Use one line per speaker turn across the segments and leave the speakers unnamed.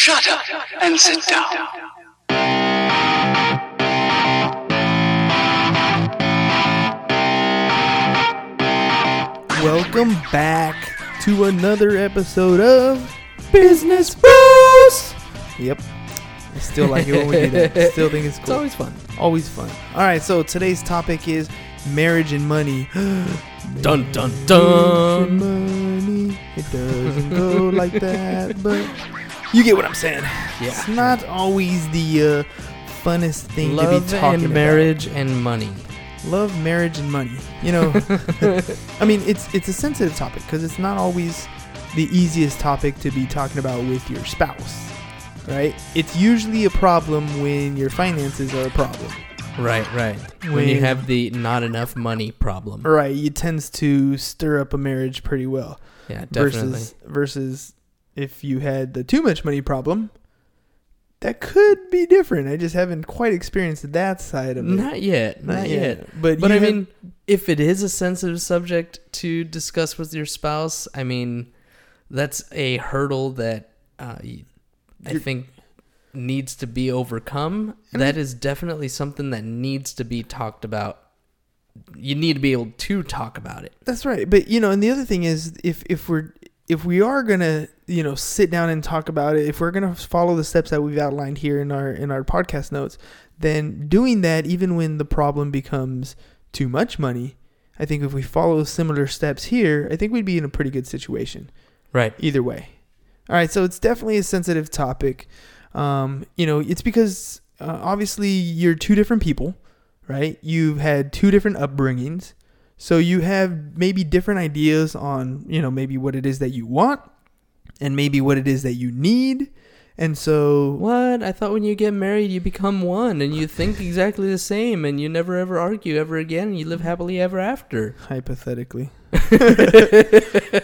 Shut up and sit down.
Welcome back to another episode of Business Bros. Yep. I still like it when we do that. Still think it's cool.
It's always fun.
Always fun. All right, so today's topic is marriage and money.
Dun, dun,
Marriage
dun.
and money. It doesn't go like that, but you get what I'm saying.
Yeah.
It's not always the uh, funnest thing to be talking
and
about.
marriage and money.
love marriage and money you know i mean it's it's a sensitive topic because it's not always the easiest topic to be talking about with your spouse right it's usually a problem when your finances are a problem
Right, right. When, you have the not enough money problem.
right it tends to stir up a marriage pretty well
Yeah, definitely.
versus versus if you had the too much money problem that could be different i just haven't quite experienced that side of it
Not yet. Not, yet.
but
But I mean, if it is a sensitive subject to discuss with your spouse, I mean, that's a hurdle that uh, I think needs to be overcome.
I
that is definitely something that needs to be talked about. You need to be able to talk about it.
That's right. But you know, and the other thing is if if we're if we are gonna you know sit down and talk about it, if we're gonna follow the steps that we've outlined here in our in our podcast notes, then doing that even when the problem becomes too much money, I think if we follow similar steps here, I think we'd be in a pretty good situation.
Right.
Either way. All right, so it's definitely a sensitive topic. Um, you know, it's because uh, obviously you're two different people, right? You've had two different upbringings. So you have maybe different ideas on, you know, maybe what it is that you want and maybe what it is that you need. And so
What? I thought when you get married, you become one and you think exactly the same and you never ever argue ever again and you live happily ever after.
hypothetically.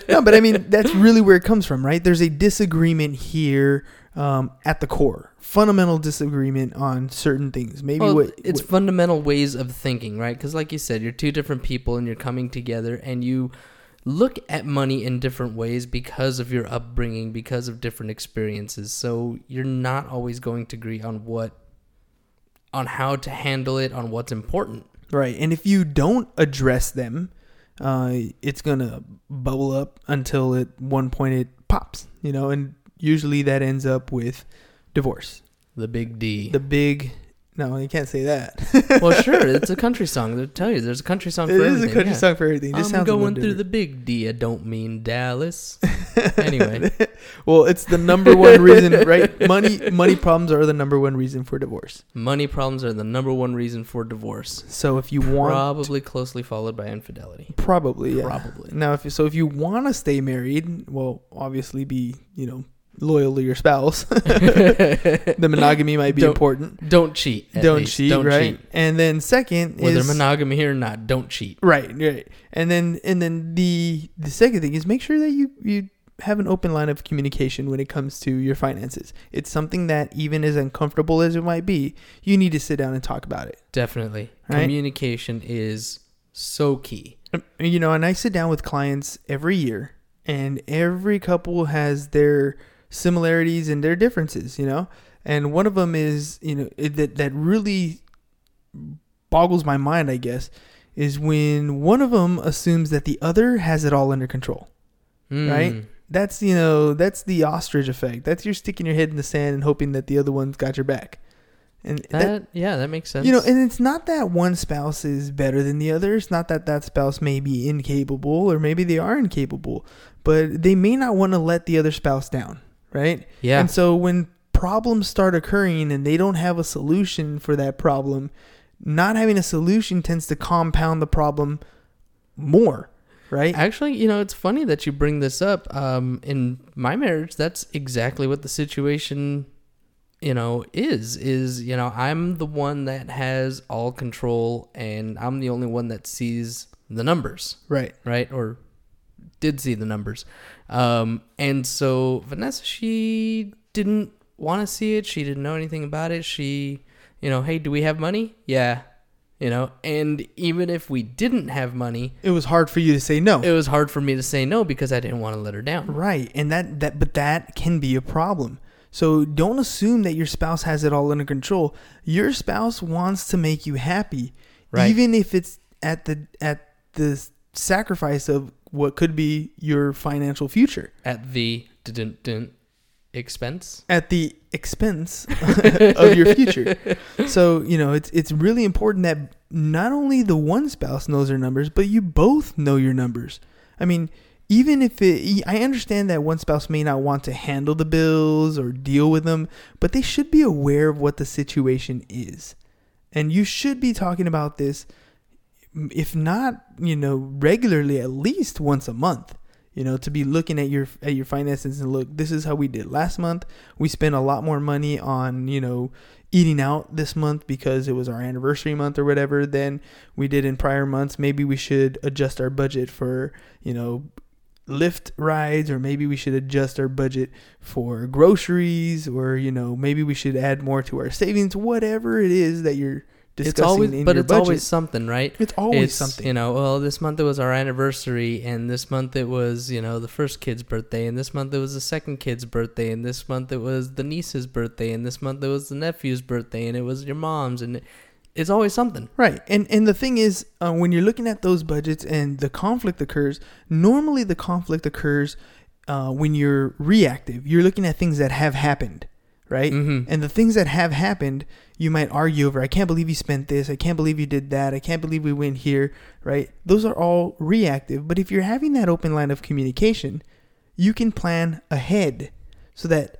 no, but I mean that's really where it comes from, right? There's a disagreement here um, at the core, fundamental disagreement on certain things. Maybe
Well,
what
it's
what-
fundamental ways of thinking, right? Because, like you said, you're two different people and you're coming together and you look at money in different ways because of your upbringing, because of different experiences. So you're not always going to agree on what, on how to handle it, on what's important.
right, and if you don't address them, uh, it's gonna bubble up until at one point it pops, you know, and usually that ends up with divorce.
The big D.
The big no, you can't say that.
well, sure, it's a country song. They'll tell you there's a country song
It
for
is
everything.
a country
yeah.
song for everything.
I'm going through the big D. I don't mean Dallas. Anyway.
well, it's the number one reason, right? Money, money problems are the number one reason for divorce.
Money problems are the number one reason for divorce.
So if you want,
Probably closely followed by infidelity.
probably, yeah.
Probably.
Now, if so, if you want to stay married, well, obviously be you know loyal to your spouse. the monogamy might be
Don't
important.
Don't cheat.
Don't
least.
cheat,
Don't
right?
cheat.
And then second
Whether
is
monogamy here or not, don't cheat.
right, right. And then and then the the second thing is make sure that you you have an open line of communication when it comes to your finances. It's something that even as uncomfortable as it might be, you need to sit down and talk about it.
Definitely.
Right?
Communication is so key.
Um, you know, and I sit down with clients every year, and every couple has their similarities and their differences, you know. And one of them is, you know, it, that that really boggles my mind, I guess, is when one of them assumes that the other has it all under control. Right?
Mm.
That's you know, that's the ostrich effect. That's you're sticking your head in the sand and hoping that the other one's got your back. And
That,
that,
yeah, that makes sense.
you know, and it's not that one spouse is better than the other. It's not that that spouse may be incapable or maybe they are incapable, but they may not want to let the other spouse down, right?
yeah.
And so when problems start occurring and they don't have a solution for that problem, not having a solution tends to compound the problem more, right?
Actually, you know, it's funny that you bring this up. Um, in my marriage, that's exactly what the situation, you know, is. Is you know, I'm the one that has all control, and I'm the only one that sees the numbers,
Right.
right? Or did see the numbers. Um, and so Vanessa, she didn't want to see it. She didn't know anything about it. She, you know, hey, do we have money? Yeah. You know, and even if we didn't have money,
It was hard for you to say no.
it was hard for me to say no because I didn't want to let her down.
Right, and that that but that can be a problem. So don't assume that your spouse has it all under control. Your spouse wants to make you happy,
Right.
even if it's at the at the sacrifice of what could be your financial future,
At the dun, dun, expense.
at the expense of your future. So you know it's it's really important that not only the one spouse knows their numbers, but you both know your numbers. I mean, even if it, I understand that one spouse may not want to handle the bills or deal with them, but they should be aware of what the situation is. And you should be talking about this, if not, you know, regularly, at least once a month. You know, to be looking at your at your finances and look, this is how we did last month. We spent a lot more money on, you know, eating out this month because it was our anniversary month or whatever than we did in prior months. Maybe we should adjust our budget for, you know, Lyft rides or maybe we should adjust our budget for groceries or you know maybe we should add more to our savings whatever it is that you're
It's always, but it's
budget
always something, right?
it's always
it's,
something
You know, well, this month it was our anniversary, and this month it was, you know, the first kid's birthday, and this month it was the second kid's birthday, and this month it was the niece's birthday, and this month it was the nephew's birthday, and it was your mom's, and it's always something.
Right, and and the thing is, uh, when you're looking at those budgets and the conflict occurs, normally the conflict occurs uh, when you're reactive. You're looking at things that have happened, right?
Mhm.
And the things that have happened, you might argue over. I can't believe you spent this. I can't believe you did that. I can't believe we went here, right? Those are all reactive. But if you're having that open line of communication, you can plan ahead so that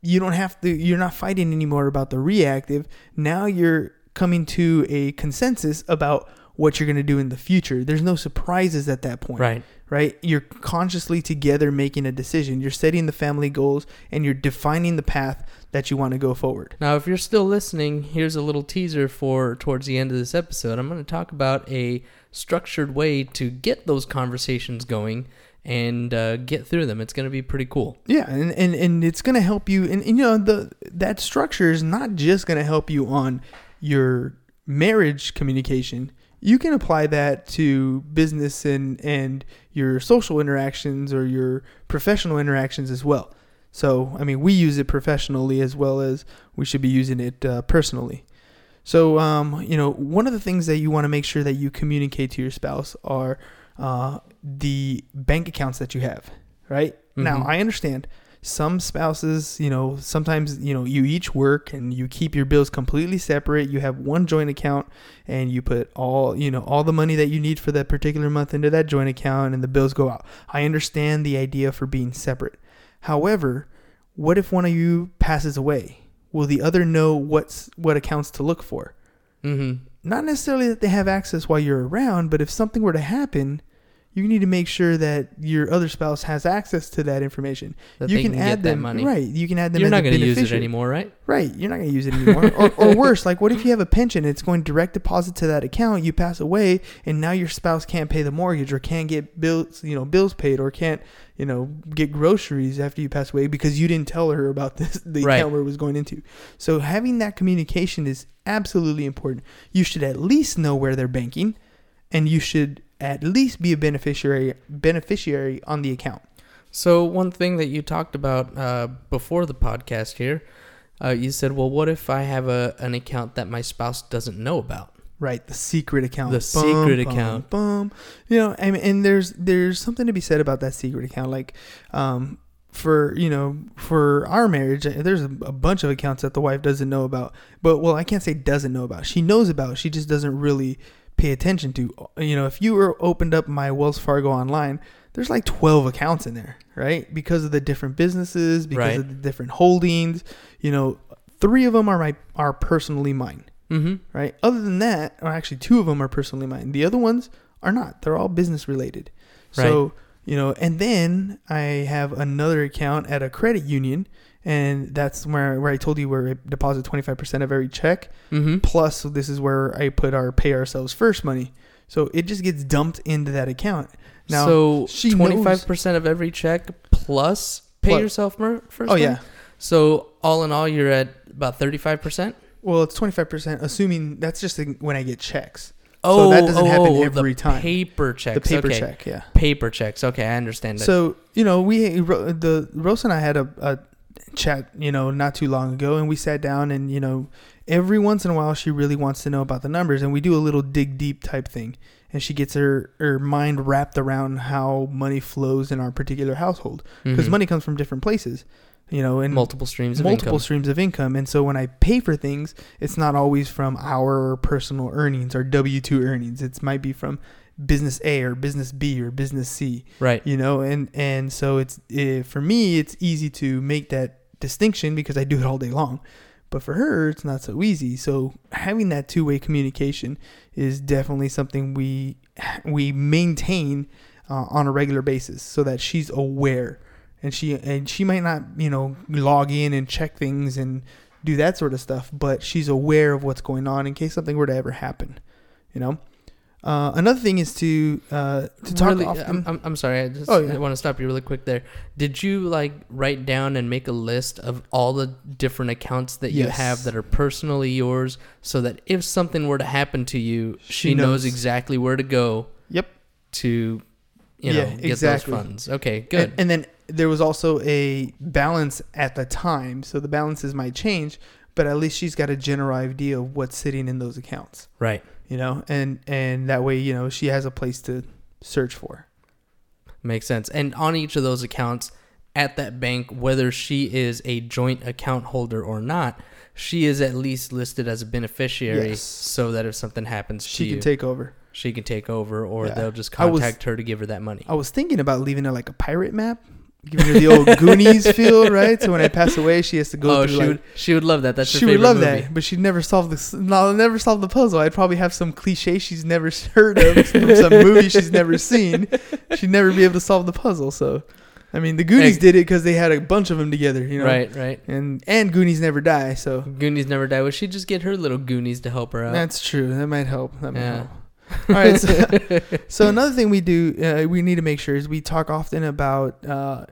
you don't have to you're not fighting anymore about the reactive now you're coming to a consensus about what you're going to do in the future there's no surprises at that point
Right.
right you're consciously together making a decision you're setting the family goals and you're defining the path that you want to go forward
Now, if you're still listening, here's a little teaser for towards the end of this episode. I'm going to talk about a structured way to get those conversations going and uh, get through them. It's going to be pretty cool.
yeah and, and, and it's going to help you and, and you know the that structure is not just going to help you on your marriage communication you can apply that to business and and your social interactions or your professional interactions as well so i mean we use it professionally as well as we should be using it uh, personally. So um, you know one of the things that you want to make sure that you communicate to your spouse are uh, the bank accounts that you have right? Now
Mhm.
i understand some spouses you know sometimes you know you each work and you keep your bills completely separate. You have one joint account and you put all you know all the money that you need for that particular month into that joint account and the bills go out. I understand the idea for being separate however what if one of you passes away will the other know what's what accounts to look for
Mm-hmm.
not necessarily that they have access while you're around, but if something were to happen, you need to make sure that your other spouse has access to that information.
That
you can,
can
add them,
money.
right? You can add them.
You're not going to use it anymore, right?
Right, you're not going to use it anymore. or, or worse, like what if you have a pension? It's going direct deposit to that account. You pass away, and now your spouse can't pay the mortgage, or can't get bills, you know, bills paid, or can't, you know, get groceries after you pass away because you didn't tell her about this the
Right.
account where it was going into. So having that communication is absolutely important. You should at least know where they're banking, and you should at least be a beneficiary beneficiary on the account.
So one thing that you talked about uh, before the podcast here, uh, you said, "Well, what if I have a an account that my spouse doesn't know about?"
Right, the secret account.
The secret account.
Bum. You know, and, and there's there's something to be said about that secret account. Like, um, for you know, for our marriage, uh, there's a, a bunch of accounts that the wife doesn't know about. But well, I can't say doesn't know about. She knows about. She just doesn't really pay attention to. You know, if you were opened up my Wells Fargo online, there's like 12 accounts in there, right? Because of the different businesses, because
Right.
of the different holdings. You know, three of them are my are personally mine
Mm-hmm.
right? Other than that, or actually two of them are personally mine. The other ones are not. They're all business related. So, you know, and then I have another account at a credit union and that's where where I told you where I deposit 25% of every check.
Mm-hmm.
Plus this is where I put our pay ourselves first money. So it just gets dumped into that account. Now,
so twenty five percent of every check plus pay yourself first.
Oh
money?
yeah.
So all in all, you're at about thirty five percent.
Well, it's 25% assuming that's just when I get checks.
Oh,
that doesn't happen
oh,
every
the
time.
Paper checks.
the paper
okay.
check, yeah.
Paper checks. Okay, I understand that.
So you know, we the Rose and I had a, a chat, you know, not too long ago, and we sat down, and you know, every once in a while, she really wants to know about the numbers, and we do a little dig deep type thing, and she gets her her mind wrapped around how money flows in our particular household because
Mhm.
money comes from different places, you know, and
multiple streams of
multiple
income.
streams of income. And so when I pay for things, it's not always from our personal earnings or W two earnings. It might be from business A or business B or business C
Right.
you know and and so it's eh, for me it's easy to make that distinction because i do it all day long. But for her it's not so easy. So having that two-way communication is definitely something we we maintain uh, on a regular basis so that she's aware. And she and she might not you know log in and check things and do that sort of stuff but she's aware of what's going on in case something were to ever happen you know uh, another thing is to uh, to talk
Really,
often.
I'm, I'm, sorry. I just
Oh, yeah.
Want to stop you really quick there. Did you like write down and make a list of all the different accounts that you have that are personally yours, so that if something were to happen to you, she,
She
knows.
knows.
exactly where to go
Yep.
to, you know,
Yeah,
get
exactly.
those funds. Okay, good.
And, and then there was also a balance at the time, so the balances might change, but at least she's got a general idea of what's sitting in those accounts,
right.
you know, and and that way, you know, she has a place to search for.
Makes sense. And on each of those accounts at that bank, whether she is a joint account holder or not, she is at least listed as a beneficiary
Yes.
so that if something happens to
She
you,
can take over.
she can take over or
Yeah.
they'll just
I was-
contact her to give her that money.
I was thinking about leaving her like a pirate map, giving her the old Goonies feel, right? So when I pass away, she has to go
oh,
through
she
like
would she would love that. That's
she would love
movie.
that, but she'd never solve this. No, never solve the puzzle. I'd probably have some cliche she's never heard of from some movie she's never seen. She'd never be able to solve the puzzle. So, I mean, the Goonies
Hey.
did it because they had a bunch of them together, you know.
Right, right.
And and Goonies never die, so
Goonies never die. Well, she'd just get her little Goonies to help her out.
that's true. That might help. That might
Yeah.
help. All right. So, so another thing we do, uh, we need to make sure is we talk often about uh,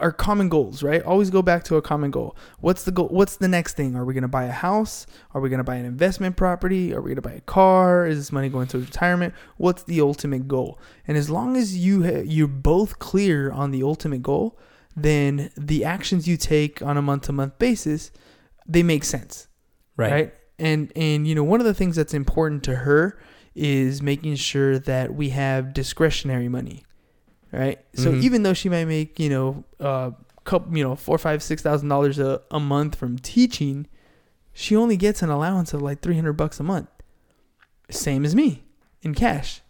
our common goals, right? Always go back to a common goal. What's the goal? What's the next thing? Are we going to buy a house? Are we going to buy an investment property? Are we going to buy a car? Is this money going to retirement? What's the ultimate goal? And as long as you ha- you're both clear on the ultimate goal, then the actions you take on a month to month basis, they make sense
right.
right. And and you know one of the things that's important to her is making sure that we have discretionary money, right? So
Mhm.
even though she might make you know uh couple you know four five six thousand dollars a a month from teaching, she only gets an allowance of like three hundred bucks a month, same as me in cash,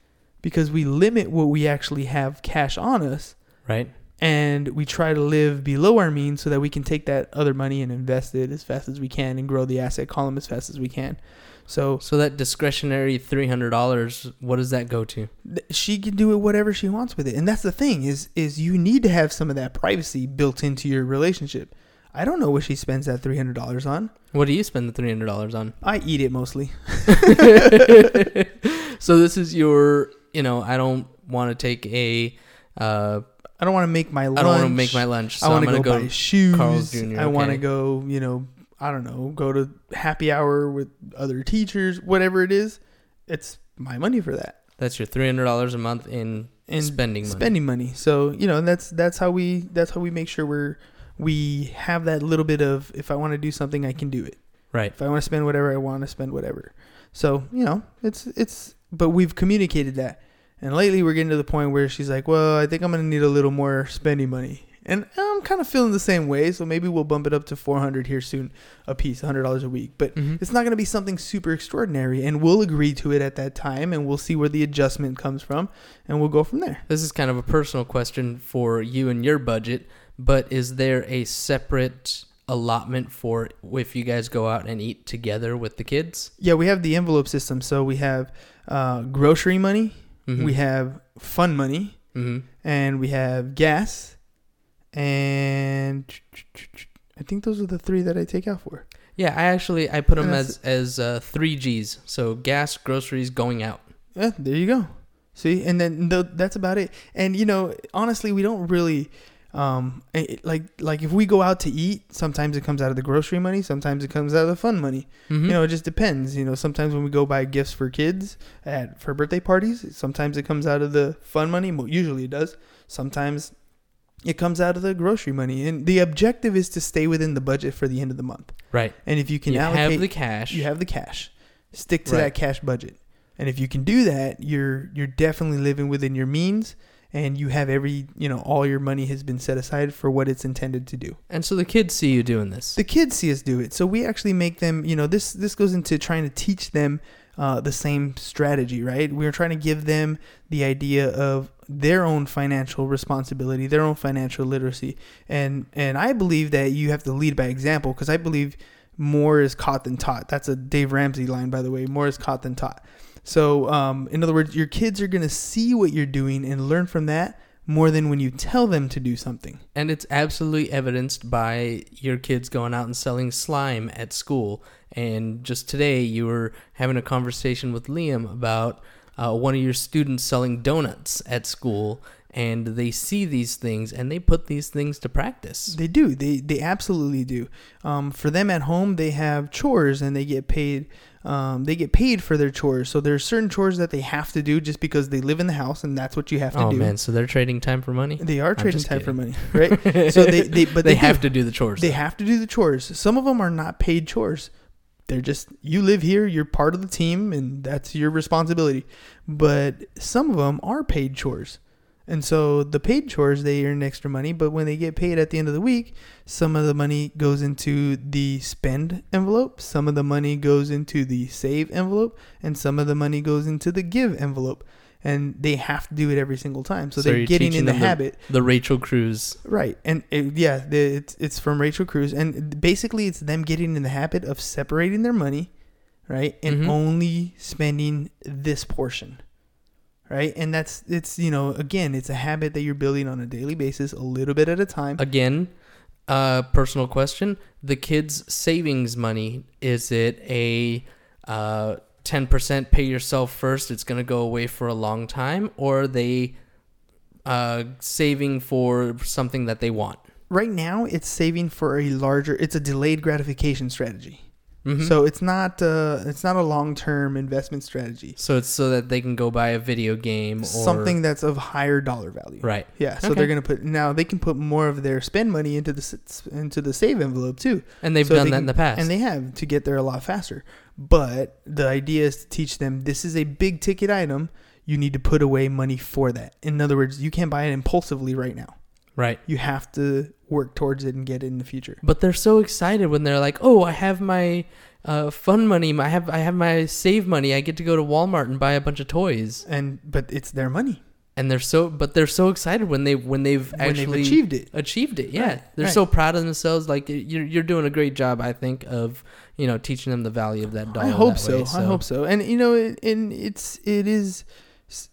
because we limit what we actually have cash on us
Right.
and we try to live below our means so that we can take that other money and invest it as fast as we can and grow the asset column as fast as we can. So
So that discretionary three hundred dollars, what does that go to?
th- she can do it whatever she wants with it. And that's the thing is is you need to have some of that privacy built into your relationship. I don't know what she spends that $300 on.
What do you spend the three hundred dollars on?
I eat it mostly.
so this is your, you know, I don't want to take a, uh,
I don't want to make my lunch.
I don't want to make my lunch, so
I want to
gonna
go,
go.
buy shoes.
Carl's Jr.,
I want to
okay.
go, you know, I don't know, go to happy hour with other teachers, whatever it is. It's my money for that.
That's your three hundred dollars a month in
And
spending money.
spending money. So you know, that's that's how we that's how we make sure we're we have that little bit of if I want to do something, I can do it.
Right.
If I want to spend whatever I want to spend whatever. So you know, it's it's but we've communicated that, and lately we're getting to the point where she's like, well, I think I'm gonna need a little more spending money. And I'm kind of feeling the same way, so maybe we'll bump it up to 400 here soon, a piece, $100 a week. But
Mhm.
it's not going to be something super extraordinary, and we'll agree to it at that time, and we'll see where the adjustment comes from, and we'll go from there.
This is kind of a personal question for you and your budget, but is there a separate allotment for if you guys go out and eat together with the kids?
Yeah, we have the envelope system. So we have uh, grocery money,
Mhm.
we have fun money,
Mhm.
and we have gas, and I think those are the three that I take out for.
Yeah, I actually I put them as as uh, three G's. So gas, groceries, going out.
Yeah, there you go. See, and then th- that's about it. And you know, honestly, we don't really um it, like like if we go out to eat, sometimes it comes out of the grocery money, sometimes it comes out of the fun money.
Mhm.
You know, it just depends. You know, sometimes when we go buy gifts for kids at for birthday parties, sometimes it comes out of the fun money. Usually it does. Sometimes It comes out of the grocery money, and the objective is to stay within the budget for the end of the month.
Right.
And if you can
you
allocate,
have the cash.
you have the cash. Stick to
Right.
that cash budget, and if you can do that, you're you're definitely living within your means, and you have every you know all your money has been set aside for what it's intended to do.
and so the kids see you doing this.
The kids see us do it, so we actually make them. You know, this this goes into trying to teach them uh, the same strategy, right? We're trying to give them the idea of their own financial responsibility, their own financial literacy, and and I believe that you have to lead by example because I believe more is caught than taught. That's a Dave Ramsey line, by the way. More is caught than taught. So, um, in other words, your kids are gonna see what you're doing and learn from that more than when you tell them to do something.
And it's absolutely evidenced by your kids going out and selling slime at school. And just today, you were having a conversation with Liam about uh, one of your students selling donuts at school. And they see these things and they put these things to practice.
They do. They they absolutely do. Um, for them at home, they have chores and they get paid. Um, they get paid for their chores. So there's certain chores that they have to do just because they live in the house and that's what you have to
Oh
do.
man, so they're trading time for money?
They are
I'm
trading time for money, right? so they, they but
they,
they,
have
do.
to do the chores.
They
though.
have to do the chores. Some of them are not paid chores. They're just you live here, you're part of the team, and that's your responsibility. But some of them are paid chores. And so the paid chores they earn extra money, but when they get paid at the end of the week, some of the money goes into the spend envelope, some of the money goes into the save envelope, and some of the money goes into the give envelope. And they have to do it every single time. So,
So
they're getting in the habit.
the Rachel Cruz.
Right, and it, yeah, the, it's it's from Rachel Cruz, and basically it's them getting in the habit of separating their money, right, and
Mhm.
only spending this portion, right, and that's it's you know again it's a habit that you're building on a daily basis, a little bit at a time.
Again, uh, personal question: the kids' savings money is it a uh, ten percent pay yourself first? It's going to go away for a long time, or are they uh, saving for something that they want?
Right now, it's saving for a larger. It's a delayed gratification strategy,
Mhm.
so it's not uh, it's not a long term investment strategy.
so it's so that they can go buy a video game or
Something that's of higher dollar value.
right.
Yeah, so
Okay.
they're gonna put now they can put more of their spend money into the into the save envelope too,
And they've
So
done
they
that
can-
in the past.
and they have to get there a lot faster. But the idea is to teach them this is a big ticket item. You need to put away money for that. In other words, you can't buy it impulsively right now.
Right.
You have to work towards it and get it in the future.
But they're so excited when they're like, "Oh, I have my uh, fun money. I have I have my save money. I get to go to Walmart and buy a bunch of toys."
And but it's their money
And they're so, but they're so excited when they when they've
when
actually
they've achieved it.
achieved it. Yeah,
Right,
they're
right.
so proud of themselves. Like you're you're doing a great job, I think, of you know teaching them the value of that dollar.
I hope so.
way,
I hope so. And you know, it, and it's it is,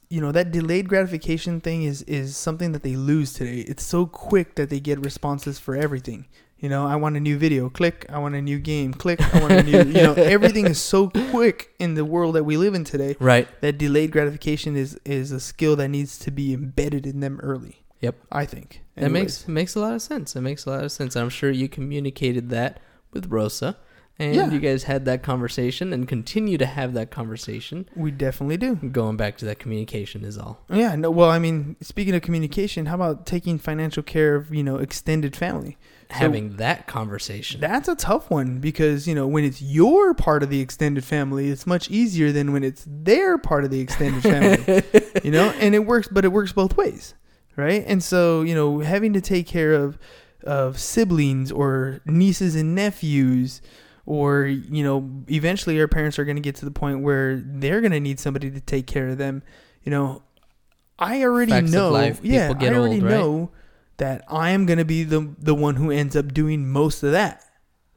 you know, that delayed gratification thing is is something that they lose today. It's so quick that they get responses for everything. You know, I want a new video. Click. I want a new game. Click. I want a new. you know, everything is so quick in the world that we live in today.
Right.
That delayed gratification is is a skill that needs to be embedded in them early.
Yep.
I think
That makes it makes a lot of sense. It makes a lot of sense. I'm sure you communicated that with Rosa, and
Yeah.
you guys had that conversation and continue to have that conversation.
we definitely do.
Going back to that communication is all.
Yeah, no. Well, I mean, speaking of communication, how about taking financial care of you know extended family? So-
Having that conversation.
That's a tough one because you know when it's your part of the extended family, it's much easier than when it's their part of the extended family. you know, and it works, but it works both ways, right? And so you know, having to take care of of siblings or nieces and nephews, or you know, eventually our parents are going to get to the point where they're going to need somebody to take care of them. You know, I already
Facts
know.
life,
yeah, I already
old, right?
know that I am going to be the the one who ends up doing most of that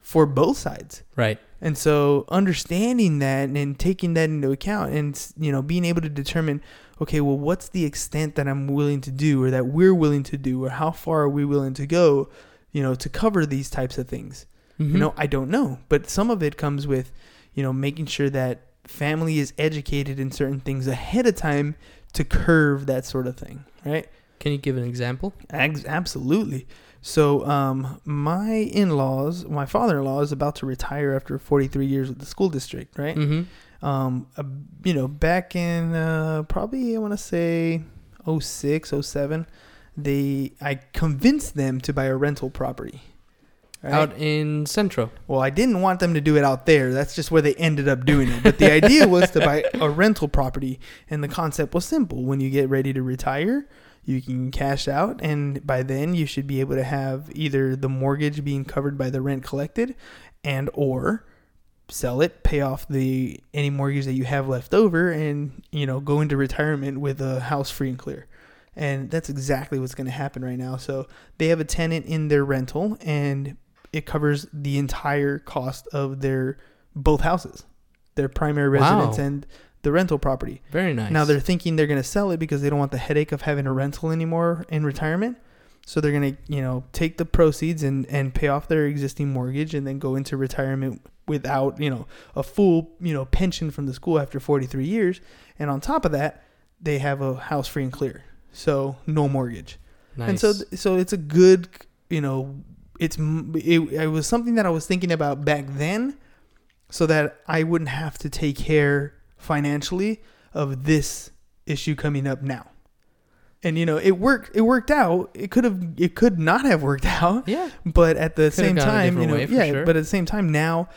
for both sides.
right.
And so understanding that and taking that into account and you know being able to determine okay, well what's the extent that I'm willing to do or that we're willing to do or how far are we willing to go, you know, to cover these types of things.
Mhm.
You know, I don't know, but some of it comes with, you know, making sure that family is educated in certain things ahead of time to curve that sort of thing, right?
Can you give an example?
Ex- Absolutely. So, um, my in-laws, my father-in-law is about to retire after 43 years with the school district, right?
Mm-hmm.
Um, uh, you know, back in uh, probably I want to say 06, 07, they I convinced them to buy a rental property. Right?
Out in Centro.
Well, I didn't want them to do it out there. That's just where they ended up doing it. But the idea was to buy a rental property, and the concept was simple. When you get ready to retire, you can cash out, and by then you should be able to have either the mortgage being covered by the rent collected, and or sell it, pay off the any mortgage that you have left over, and you know go into retirement with a house free and clear. And that's exactly what's going to happen right now. So they have a tenant in their rental, and it covers the entire cost of their both houses, their primary
Wow.
residence and the rental property.
Very nice.
Now they're thinking they're going to sell it because they don't want the headache of having a rental anymore in retirement. So they're going to, you know, take the proceeds and and pay off their existing mortgage and then go into retirement without, you know, a full, you know, pension from the school after 43 years. And on top of that, they have a house free and clear. So no mortgage.
nice.
And so, so it's a good, you know, it's it, it was something that I was thinking about back then, so that I wouldn't have to take care financially of this issue coming up now. And you know, it worked. It worked out. It could have. It could not have worked out.
yeah.
But at the
Could've
same time, you know, yeah.
sure.
But at the same time, now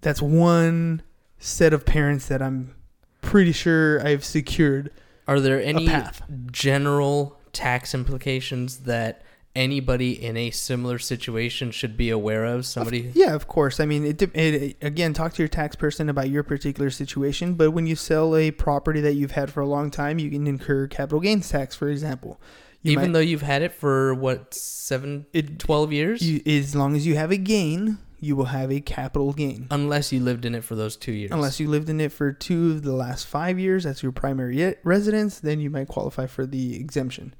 that's one set of parents that I'm pretty sure I've secured
Are there any
path.
general tax implications that anybody in a similar situation should be aware of? Somebody.
Yeah, of course. I mean, it, de- it again, talk to your tax person about your particular situation. But when you sell a property that you've had for a long time, you can incur capital gains tax, for example. You
Even
might-
though you've had it for what seven,
It-
12 years,
you, as long as you have a gain, you will have a capital gain.
unless you lived in it for those two years.
Unless you lived in it for two of the last five years, that's your primary residence, then you might qualify for the exemption.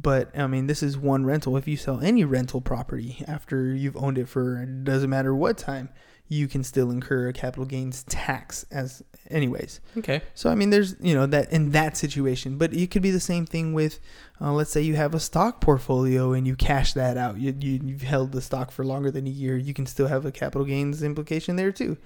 But I mean, this is one rental. If you sell any rental property after you've owned it for it doesn't matter what time, you can still incur a capital gains tax as anyways.
okay.
So I mean, there's you know that in that situation, but it could be the same thing with, uh, let's say you have a stock portfolio and you cash that out. You, you you've held the stock for longer than a year. You can still have a capital gains implication there too.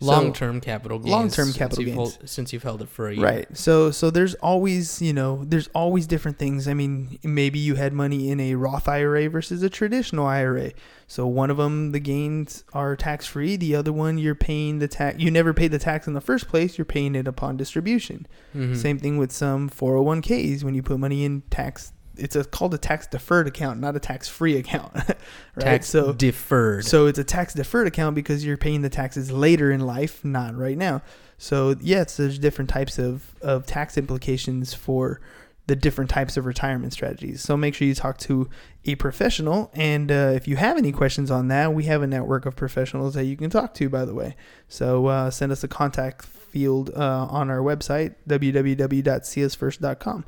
So-
Long-term capital gains.
Long-term
since
capital
you've
gains.
hold- since you've held it for a year.
Right. So so there's always, you know, there's always different things. I mean, maybe you had money in a Roth IRA versus a traditional IRA. So one of them the gains are tax free, the other one you're paying the tax you never paid the tax in the first place, you're paying it upon distribution.
Mhm.
Same thing with some 401k's when you put money in tax it's a, called a tax deferred account, not a tax free account. right?
Tax
so
deferred.
so it's a tax deferred account because you're paying the taxes later in life, not right now. So yes, there's different types of, of tax implications for the different types of retirement strategies. So make sure you talk to a professional. And uh, if you have any questions on that, we have a network of professionals that you can talk to. By the way, so uh, send us a contact field uh, on our website www.csfirst.com.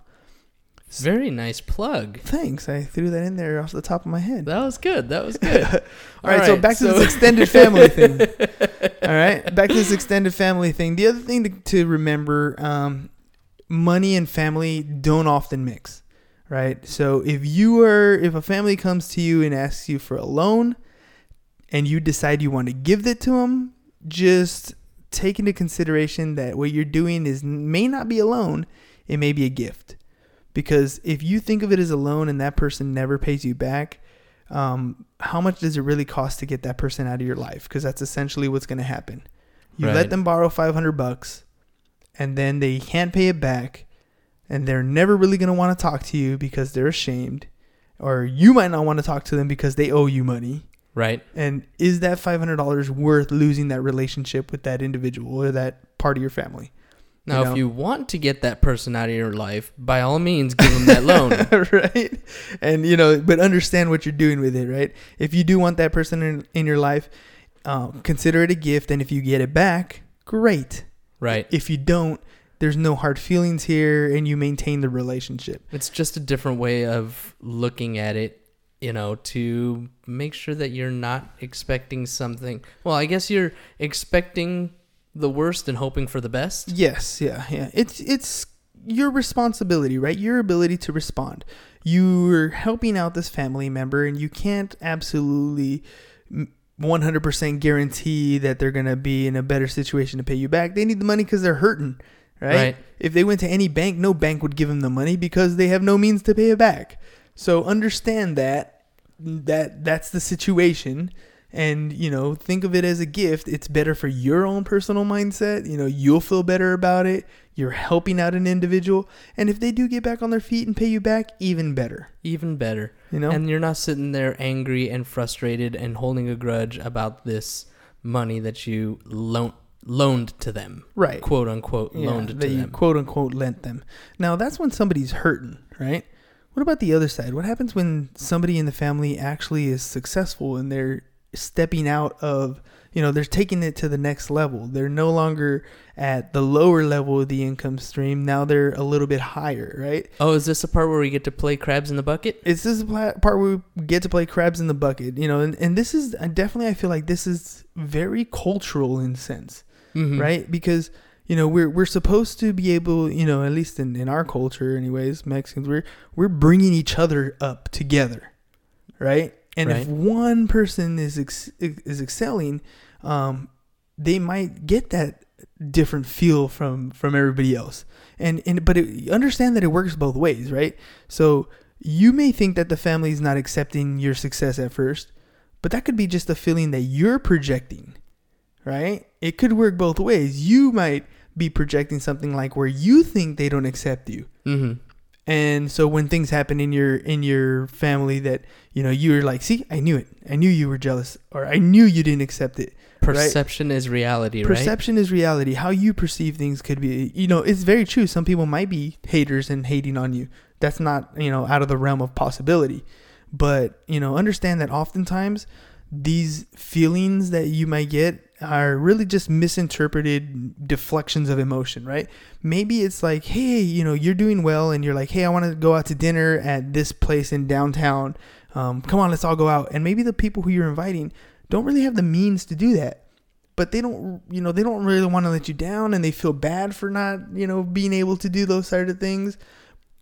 Very nice plug.
Thanks, I threw that in there off the top of my head.
That was good. That was good.
All right, so back to this extended family thing. All right, back to this extended family thing. The other thing to, to remember, um, money and family don't often mix, right? So if you are, if a family comes to you and asks you for a loan, and you decide you want to give it to them, just take into consideration that what you're doing is may not be a loan, it may be a gift. Because if you think of it as a loan and that person never pays you back, um, how much does it really cost to get that person out of your life? Because that's essentially what's going to happen. You
Right.
let them borrow 500 bucks, and then they can't pay it back, and they're never really going to want to talk to you because they're ashamed, or you might not want to talk to them because they owe you money.
right.
And is that $500 worth losing that relationship with that individual or that part of your family?
Now,
know?
if you want to get that person out of your life, by all means, give them that loan.
right? And you know, but understand what you're doing with it, right? If you do want that person in, in your life, uh, consider it a gift, and if you get it back, great.
Right.
If you don't, there's no hard feelings here, and you maintain the relationship.
It's just a different way of looking at it, you know, to make sure that you're not expecting something. Well, I guess you're expecting the worst and hoping for the best.
Yes, yeah, yeah. It's it's your responsibility, right? Your ability to respond. You're helping out this family member, and you can't absolutely. mm, 100% guarantee that they're going to be in a better situation to pay you back. They need the money because they're hurting, right?
Right.
If they went to any bank, no bank would give them the money because they have no means to pay it back. So understand that that that's the situation and you know think of it as a gift it's better for your own personal mindset you know you'll feel better about it you're helping out an individual and if they do get back on their feet and pay you back even better
Even better.
you know
And you're not sitting there angry and frustrated and holding a grudge about this money that you loan loaned to them.
right
Quote unquote
Yeah,
loaned to
you
them.
quote unquote lent them. Now that's when somebody's hurting, right? What about the other side? What happens when somebody in the family actually is successful and they're stepping out of, you know, they're taking it to the next level. They're no longer at the lower level of the income stream. Now they're a little bit higher, right?
Oh, is this the part where we get to play crabs in the bucket?
is this the part where we get to play crabs in the bucket, you know, and, and this is definitely, I feel like this is very cultural in sense
Mhm.
right? Because you know we're we're supposed to be able, you know, at least in, in our culture, anyways, Mexicans, we're we're bringing each other up together, right? And if one person is ex- is excelling, um, they might get that different feel from from everybody else. And and but it, understand that it works both ways, right? So you may think that the family is not accepting your success at first, but that could be just a feeling that you're projecting, right? It could work both ways. You might be projecting something like where you think they don't accept you.
Mhm.
And so when things happen in your in your family that you know you're like, see, I knew it. I knew you were jealous, or I knew you didn't accept it.
Perception is reality, right?
Perception is reality. How you perceive things could be, you know, it's very true. Some people might be haters and hating on you. That's not, you know, out of the realm of possibility. But, you know, understand that oftentimes these feelings that you might get are really just misinterpreted deflections of emotion, right? Maybe it's like, hey, you know, you're doing well and you're like, hey, I want to go out to dinner at this place in downtown. Um, come on, let's all go out. And maybe the people who you're inviting don't really have the means to do that but they don't you know they don't really want to let you down and they feel bad for not you know being able to do those sort of things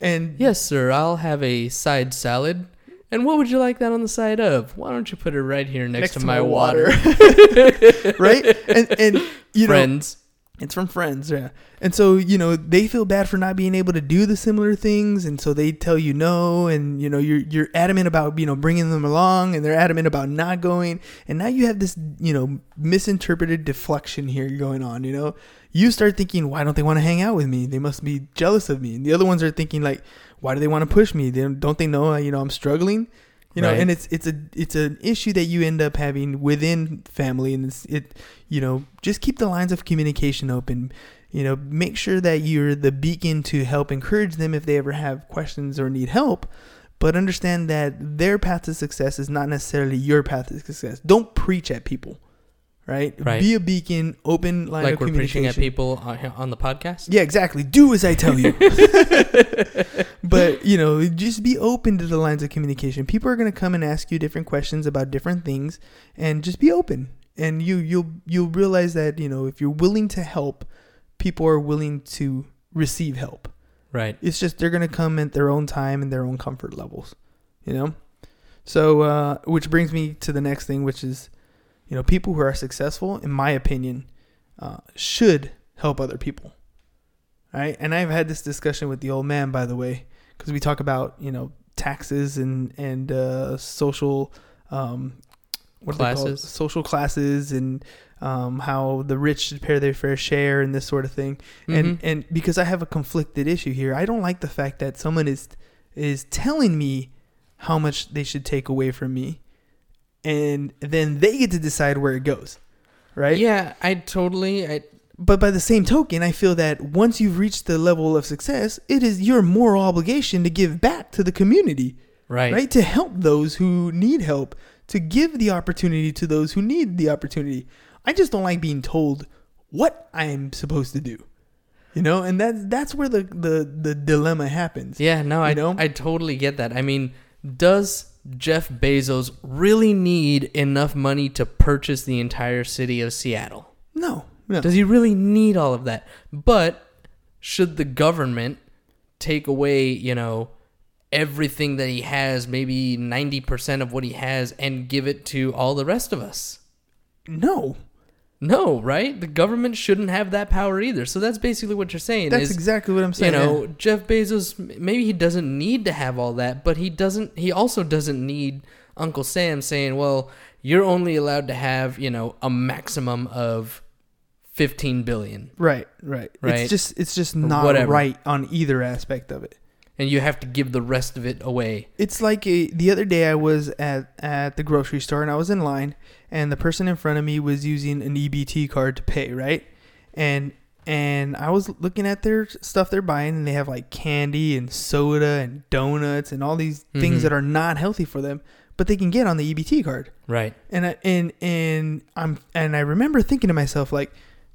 and
Yes, sir. I'll have a side salad. And what would you like that on the side of? Why don't you put it right here next, to, my, water?
right and and you know
Friends.
it's from friends yeah and so you know they feel bad for not being able to do the similar things and so they tell you no and you know you're you're adamant about you know bringing them along and they're adamant about not going and now you have this you know misinterpreted deflection here going on you know you start thinking why don't they want to hang out with me? They must be jealous of me. And the other ones are thinking like why do they want to push me? They don't, don't they know you know i'm struggling? You know
Right.
and it's it's a it's an issue that you end up having within family and it's it you know just keep the lines of communication open. You know make sure that you're the beacon to help encourage them if they ever have questions or need help but understand that their path to success is not necessarily your path to success. Don't preach at people right,
Right.
be a beacon open line
Like
of
we're preaching at people on, on the podcast?
yeah, exactly. Do as I tell you. but, you know, just be open to the lines of communication. People are going to come and ask you different questions about different things and just be open. And you you'll you'll realize that, you know, if you're willing to help, people are willing to receive help.
Right.
It's just they're going to come at their own time and their own comfort levels, you know? So, uh, which brings me to the next thing, which is, you know, people who are successful, in my opinion, uh, should help other people. Right? And I've had this discussion with the old man, by the way, because we talk about, you know, taxes and, and uh, social, um, what are they called?
Classes.
Social classes and um, how the rich should pay their fair share and this sort of thing and
Mhm.
and because I have a conflicted issue here, I don't like the fact that someone is is telling me how much they should take away from me, and then they get to decide where it goes, right?
Yeah, I totally. I,
But by the same token, I feel that once you've reached the level of success, it is your moral obligation to give back to the community,
right.
right? To help those who need help, to give the opportunity to those who need the opportunity. I just don't like being told what I'm supposed to do. You know, and that's that's where the the, the dilemma happens.
Yeah, no, I
You know?
I totally get that. I mean, does Jeff Bezos really need enough money to purchase the entire city of Seattle?
No, no.
Does he really need all of that? But should the government take away, you know, everything that he has, maybe 90% of what he has and give it to all the rest of us?
no.
No, right? The government shouldn't have that power either. So that's basically what you're saying.
That's
is,
exactly what I'm saying.
you know, Jeff Bezos. Maybe he doesn't need to have all that, but he doesn't. He also doesn't need Uncle Sam saying, "Well, you're only allowed to have you know a maximum of fifteen billion,
right, right,
Right.
It's just it's just not
whatever.
right on either aspect of it.
And you have to give the rest of it away."
It's like a, the other day I was at at the grocery store and I was in line and the person in front of me was using an EBT card to pay, right? And and I was looking at their stuff they're buying and they have like candy and soda and donuts and all these things
Mhm.
that are not healthy for them, but they can get on the EBT card.
Right.
And I, and and I'm and I remember thinking to myself like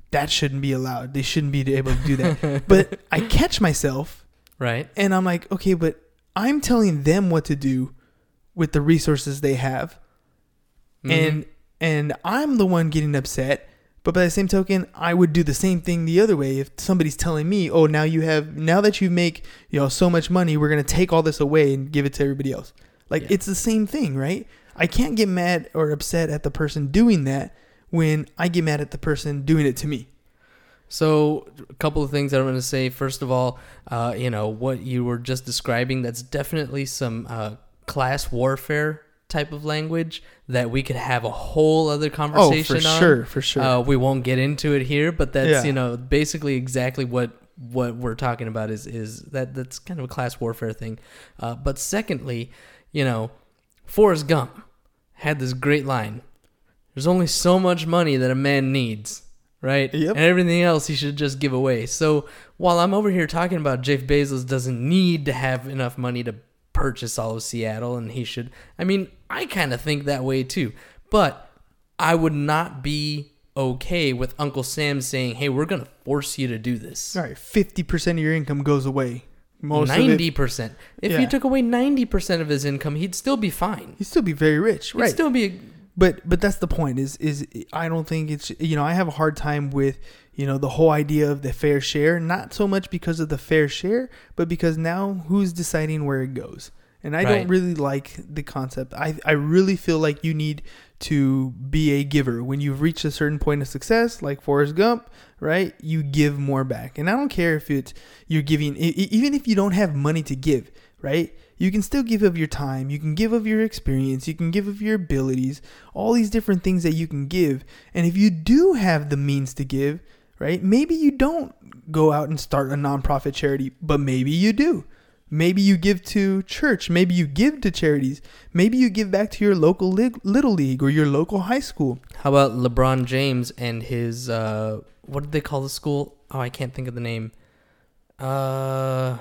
that shouldn't be allowed. They shouldn't be able to do that. but I catch myself
Right.
and I'm like, okay, but I'm telling them what to do with the resources they have,
Mhm.
and and I'm the one getting upset. But by the same token, I would do the same thing the other way if somebody's telling me, "Oh, now you have now that you make you know so much money, we're gonna take all this away and give it to everybody else." Like
Yeah.
it's the same thing, right? I can't get mad or upset at the person doing that when I get mad at the person doing it to me.
So, a couple of things that I'm going to say. First of all, uh, you know, what you were just describing, that's definitely some uh, class warfare type of language that we could have a whole other conversation Oh,
for
on.
sure, for sure.
Uh, we won't get into it here, but that's,
Yeah.
you know, basically exactly what what we're talking about is is that that's kind of a class warfare thing. Uh, but secondly, you know, Forrest Gump had this great line. There's only so much money that a man needs, right?
Yep.
And everything else he should just give away. So while I'm over here talking about Jeff Bezos doesn't need to have enough money to purchase all of Seattle and he should I mean, I kind of think that way too. But I would not be okay with Uncle Sam saying, "Hey, we're going to force you to do this."
all right, fifty percent of your income goes away. Most
Ninety percent. If
Yeah.
you took away ninety percent of his income, he'd still be fine.
He'd still be very rich, right?
He'd still be.
But but that's the point. Is is I don't think it's you know I have a hard time with you know the whole idea of the fair share. Not so much because of the fair share, but because now who's deciding where it goes. And I
Right.
don't really like the concept. I I really feel like you need to be a giver when you've reached a certain point of success, like Forrest Gump, right? You give more back, and I don't care if it's you're giving, even if you don't have money to give, right? You can still give of your time, you can give of your experience, you can give of your abilities, all these different things that you can give. And if you do have the means to give, right? Maybe you don't go out and start a nonprofit charity, but maybe you do. Maybe you give to church. Maybe you give to charities. Maybe you give back to your local lig- little league or your local high school.
How about LeBron James and his uh, what did they call the school? Oh, I can't think of the name. Uh,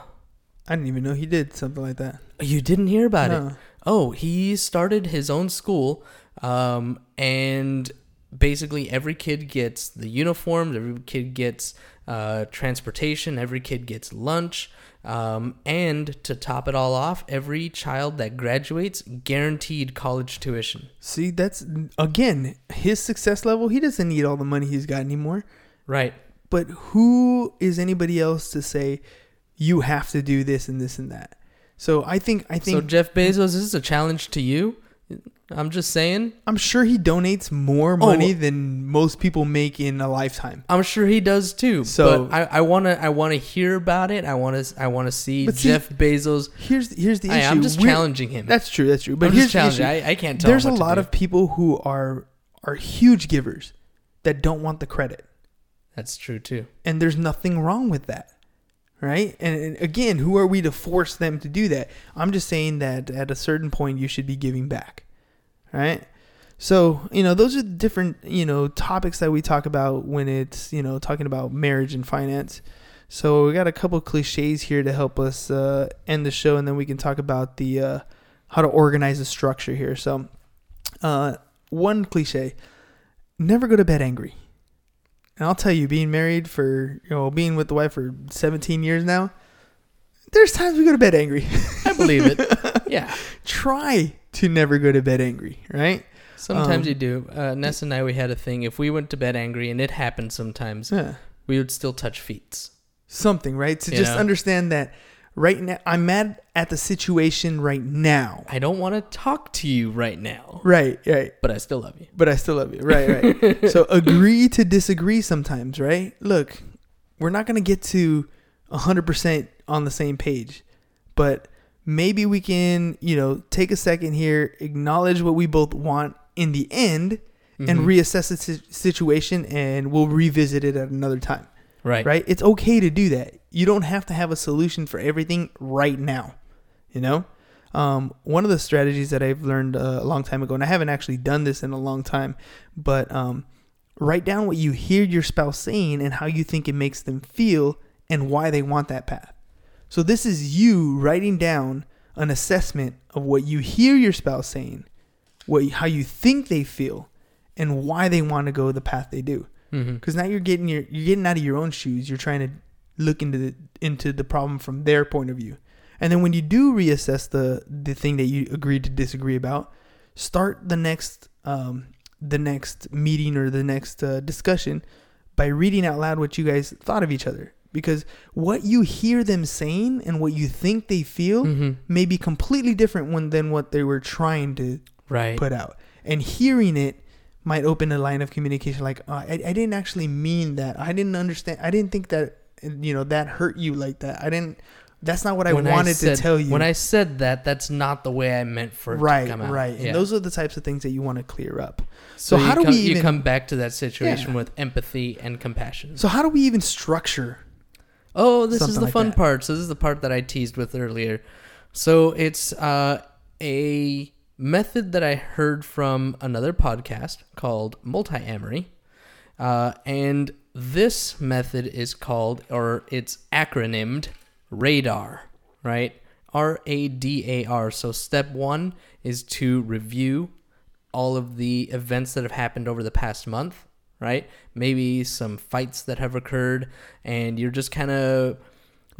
I didn't even know he did something like that.
you didn't hear about it? Oh, he started his own school, um, and basically every kid gets the uniforms, every kid gets uh, transportation, every kid gets lunch, um, and to top it all off, every child that graduates guaranteed college tuition.
See, that's again his success level. He doesn't need all the money he's got anymore.
Right.
But who is anybody else to say you have to do this and this and that? So I think I think So
Jeff Bezos, this is a challenge to you. I'm just saying.
I'm sure he donates more oh. money
Oh.
than most people make in a lifetime.
I'm sure he does too.
So-
but I, I wanna I wanna hear about it. I wanna I wanna see
But see,
Jeff Bezos.
Here's here's the
I,
issue.
I'm just
We're-
challenging him.
That's true. That's true. But
I'm
here's
just
the
challenging.
issue.
I, I can't tell.
There's a
him what to
lot of people who are are huge givers that don't want the credit.
That's true too.
and there's nothing wrong with that right? And, again who are we to force them to do that? I'm just saying that at a certain point you should be giving back right? So you know those are the different you know topics that we talk about when it's you know talking about marriage and finance. So we got a couple cliches here to help us uh, end the show and then we can talk about the uh, how to organize the structure here. So uh, one cliche never go to bed angry and I'll tell you, being married for you know, being with the wife for 17 years now, there's times we go to bed angry.
I believe it. Yeah.
Try to never go to bed angry, right?
Sometimes
Um,
you do. Uh, Ness and I, we had a thing. If we went to bed angry, and it happened sometimes,
Yeah.
we would still touch feet.
Something, right? To
You
just
know?
understand that right now. I'm mad at the situation right now.
I don't want to talk to you right now,
Right, right.
but I still love you.
But I still love you. Right, right. so agree to disagree sometimes, right? Look, we're not going to get to 100% on the same page, but maybe we can, you know, take a second here, acknowledge what we both want in the end, and
Mhm.
reassess the situation, and we'll revisit it at another time,
Right.
right? It's okay to do that. You don't have to have a solution for everything right now, you know? Um, one of the strategies that I've learned uh, a long time ago, and I haven't actually done this in a long time, but um, write down what you hear your spouse saying and how you think it makes them feel and why they want that path. So this is you writing down an assessment of what you hear your spouse saying, what how you think they feel, and why they want to go the path they do. Because now you're getting your you're getting out of your own shoes. You're trying to look into the into the problem from their point of view. And then when you do reassess the the thing that you agreed to disagree about, start the next um, the next meeting or the next uh, discussion by reading out loud what you guys thought of each other. Because what you hear them saying and what you think they feel
Mhm.
may be completely different when, than what they were trying to
Right.
put out. And hearing it might open a line of communication like, oh, I, I didn't actually mean that. I didn't understand. I didn't think that, you know, that hurt you like that. I didn't, that's not what I
When
wanted
said-
to tell you.
When I said that, that's not the way I meant for it
right,
to come out.
right.
Yeah.
And those are the types of things that you want to clear up.
so,
so how do
come,
we
you come back to that situation
Yeah.
with empathy and compassion?
So how do we even structure?
Oh, this is the
like
fun
that.
part. So this is the part that I teased with earlier. So it's uh, a method that I heard from another podcast called Multiamory. Uh, and this method is called, or it's acronymed, RADAR, right? R A D A R. So step one is to review all of the events that have happened over the past month, right? Maybe some fights that have occurred, and you're just kind of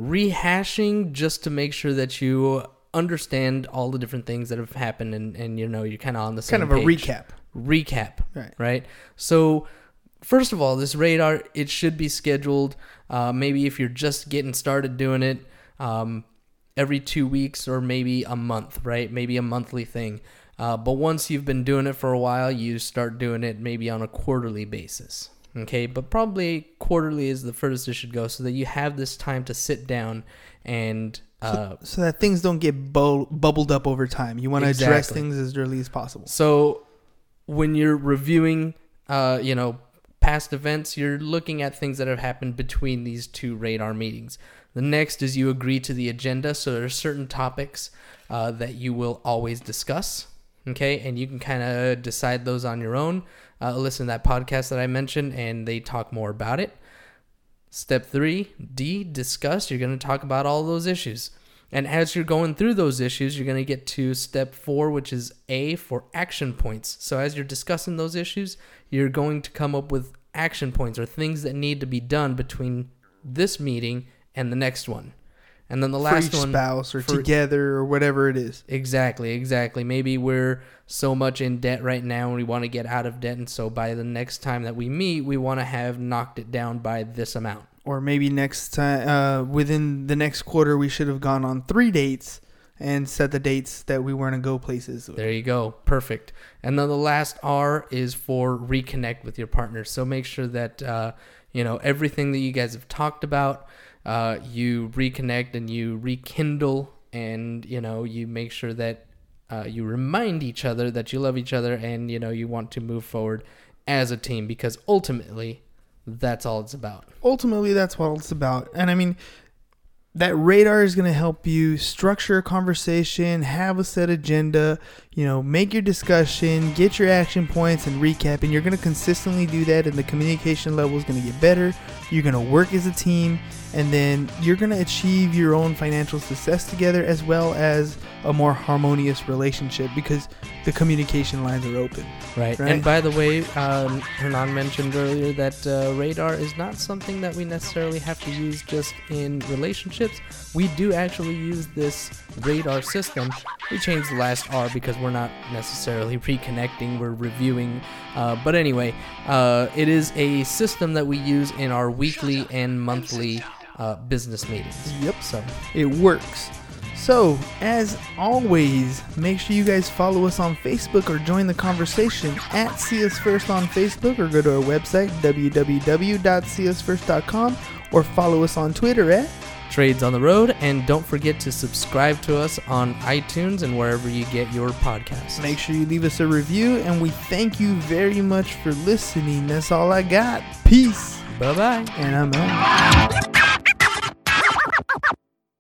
rehashing just to make sure that you understand all the different things that have happened and, and you know you're kind of on the same
Kind of a
page.
recap.
recap
Right.
right so first of all this radar it should be scheduled uh, maybe if you're just getting started doing it um, every two weeks or maybe a month right maybe a monthly thing uh, but once you've been doing it for a while you start doing it maybe on a quarterly basis okay but probably quarterly is the furthest it should go so that you have this time to sit down and uh,
So that things don't get bu- bubbled up over time. You want to address things as early as possible.
So when you're reviewing, uh, you know, past events, you're looking at things that have happened between these two radar meetings. The next is you agree to the agenda. So there are certain topics uh, that you will always discuss. Okay, and you can kind of decide those on your own. Uh, listen to that podcast that I mentioned, and they talk more about it. Step three, D, discuss. You're going to talk about all those issues. And as you're going through those issues, you're going to get to step four, which is A for action points. So as you're discussing those issues, you're going to come up with action points or things that need to be done between this meeting and the next one. And then the last one.
spouse or
for-
together or whatever it is.
Exactly, exactly. Maybe we're so much in debt right now and we want to get out of debt. And so by the next time that we meet, we want to have knocked it down by this amount.
Or maybe next time, uh, within the next quarter, we should have gone on three dates and set the dates that we were going to go places.
There you go. Perfect. And then the last R is for reconnect with your partner. So make sure that, uh, you know, everything that you guys have talked about, uh, you reconnect and you rekindle and, you know, you make sure that uh, you remind each other that you love each other and, you know, you want to move forward as a team because ultimately that's all it's about.
ultimately that's what it's about. And i mean that radar is going to help you structure a conversation have a set agenda you know make your discussion get your action points and recap and you're going to consistently do that and the communication level is going to get better. You're going to work as a team and then you're going to achieve your own financial success together as well as a more harmonious relationship because the communication lines are open
Right.
Right.
And by the way, um, Hernan mentioned earlier that uh, radar is not something that we necessarily have to use just in relationships. We do actually use this radar system. We changed the last R because we're not necessarily reconnecting, we're reviewing. Uh, but anyway, uh, it is a system that we use in our weekly and monthly uh, business meetings.
Yep.
So
It works. So, as always, make sure you guys follow us on Facebook or join the conversation at See Us First on Facebook or go to our website, www.seeusfirst.com, or follow us on Twitter at
trades on the road, and don't forget to subscribe to us on iTunes and wherever you get your podcasts.
Make sure you leave us a review, and we thank you very much for listening. That's all I got. Peace.
Bye bye.
And I'm out.